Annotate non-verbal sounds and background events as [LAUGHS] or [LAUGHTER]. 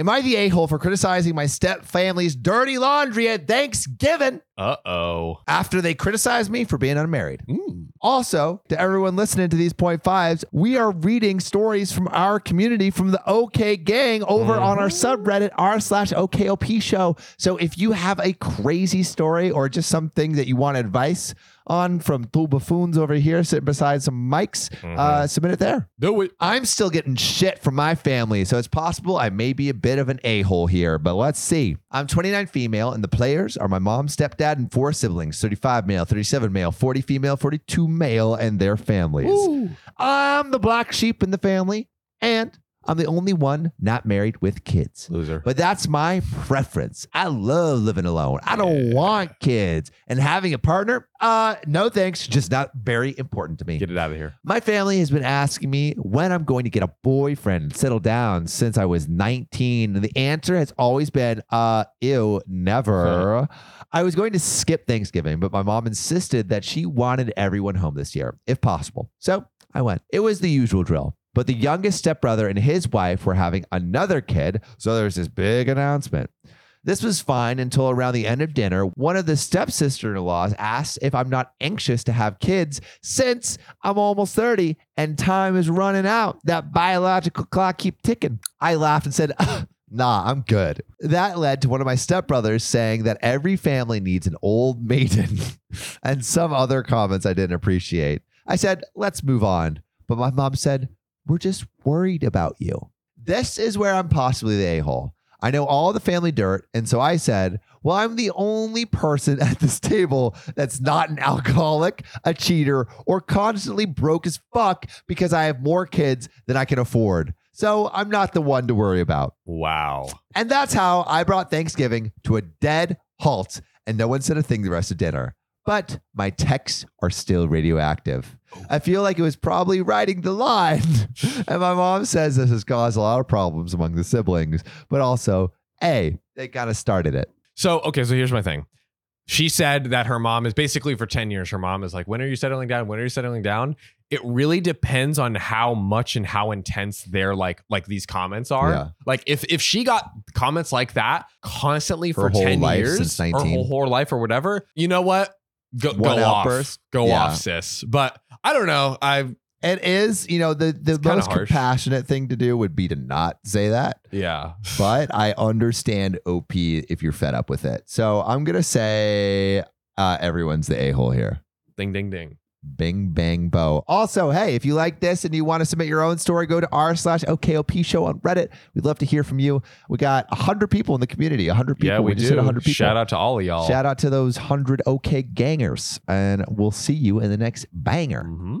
Am I the a hole for criticizing my step family's dirty laundry at Thanksgiving Uh oh. after they criticized me for being unmarried? Mm. Also, to everyone listening to these point fives, we are reading stories from our community from the OK Gang over on our subreddit r slash OKOP show. So if you have a crazy story or just something that you want advice on from two buffoons over here sitting beside some mics, uh, submit it there. Do it. I'm still getting shit from my family, so it's possible I may be a bit of an a hole here, but let's see. I'm 29 female, and the players are my mom, stepdad, and four siblings 35 male, 37 male, 40 female, 42 male, and their families. I'm the black sheep in the family, and I'm the only one not married with kids. Loser. But that's my preference. I love living alone. I don't want kids. And having a partner, uh, no thanks, just not very important to me. Get it out of here. My family has been asking me when I'm going to get a boyfriend and settle down since I was 19. And the answer has always been, uh, ew, never. I was going to skip Thanksgiving, but my mom insisted that she wanted everyone home this year, if possible. So I went. It was the usual drill. But the youngest stepbrother and his wife were having another kid. So there's this big announcement. This was fine until around the end of dinner. One of the stepsister in laws asked if I'm not anxious to have kids since I'm almost 30 and time is running out. That biological clock keep ticking. I laughed and said, Nah, I'm good. That led to one of my stepbrothers saying that every family needs an old maiden [LAUGHS] and some other comments I didn't appreciate. I said, let's move on. But my mom said, we're just worried about you. This is where I'm possibly the a hole. I know all the family dirt. And so I said, well, I'm the only person at this table that's not an alcoholic, a cheater, or constantly broke as fuck because I have more kids than I can afford. So I'm not the one to worry about. Wow. And that's how I brought Thanksgiving to a dead halt, and no one said a thing the rest of dinner. But my texts are still radioactive. I feel like it was probably writing the line. [LAUGHS] and my mom says this has caused a lot of problems among the siblings, but also, A, they kind of started it. So, okay, so here's my thing. She said that her mom is basically for 10 years, her mom is like, when are you settling down? When are you settling down? It really depends on how much and how intense their like like these comments are. Yeah. Like if if she got comments like that constantly Her for whole 10 life years, since or 19. whole, whole life or whatever, you know what? Go, One go outburst. off. Go Yeah. off, sis. But I don't know. I It is, you know, the, the most harsh. compassionate thing to do would be to not say that. yeah. but I understand OP if you're fed up with it. So I'm gonna say uh, everyone's the a hole here. Ding ding ding. Bing bang Bo. Also, hey, if you like this and you want to submit your own story, go to r slash OKOP show on Reddit. We'd love to hear from you. We got hundred people in the community. hundred people. yeah, we, just do. hit hundred people. Shout out to all of y'all. Shout out to those hundred OK gangers, and we'll see you in the next banger. Mhm.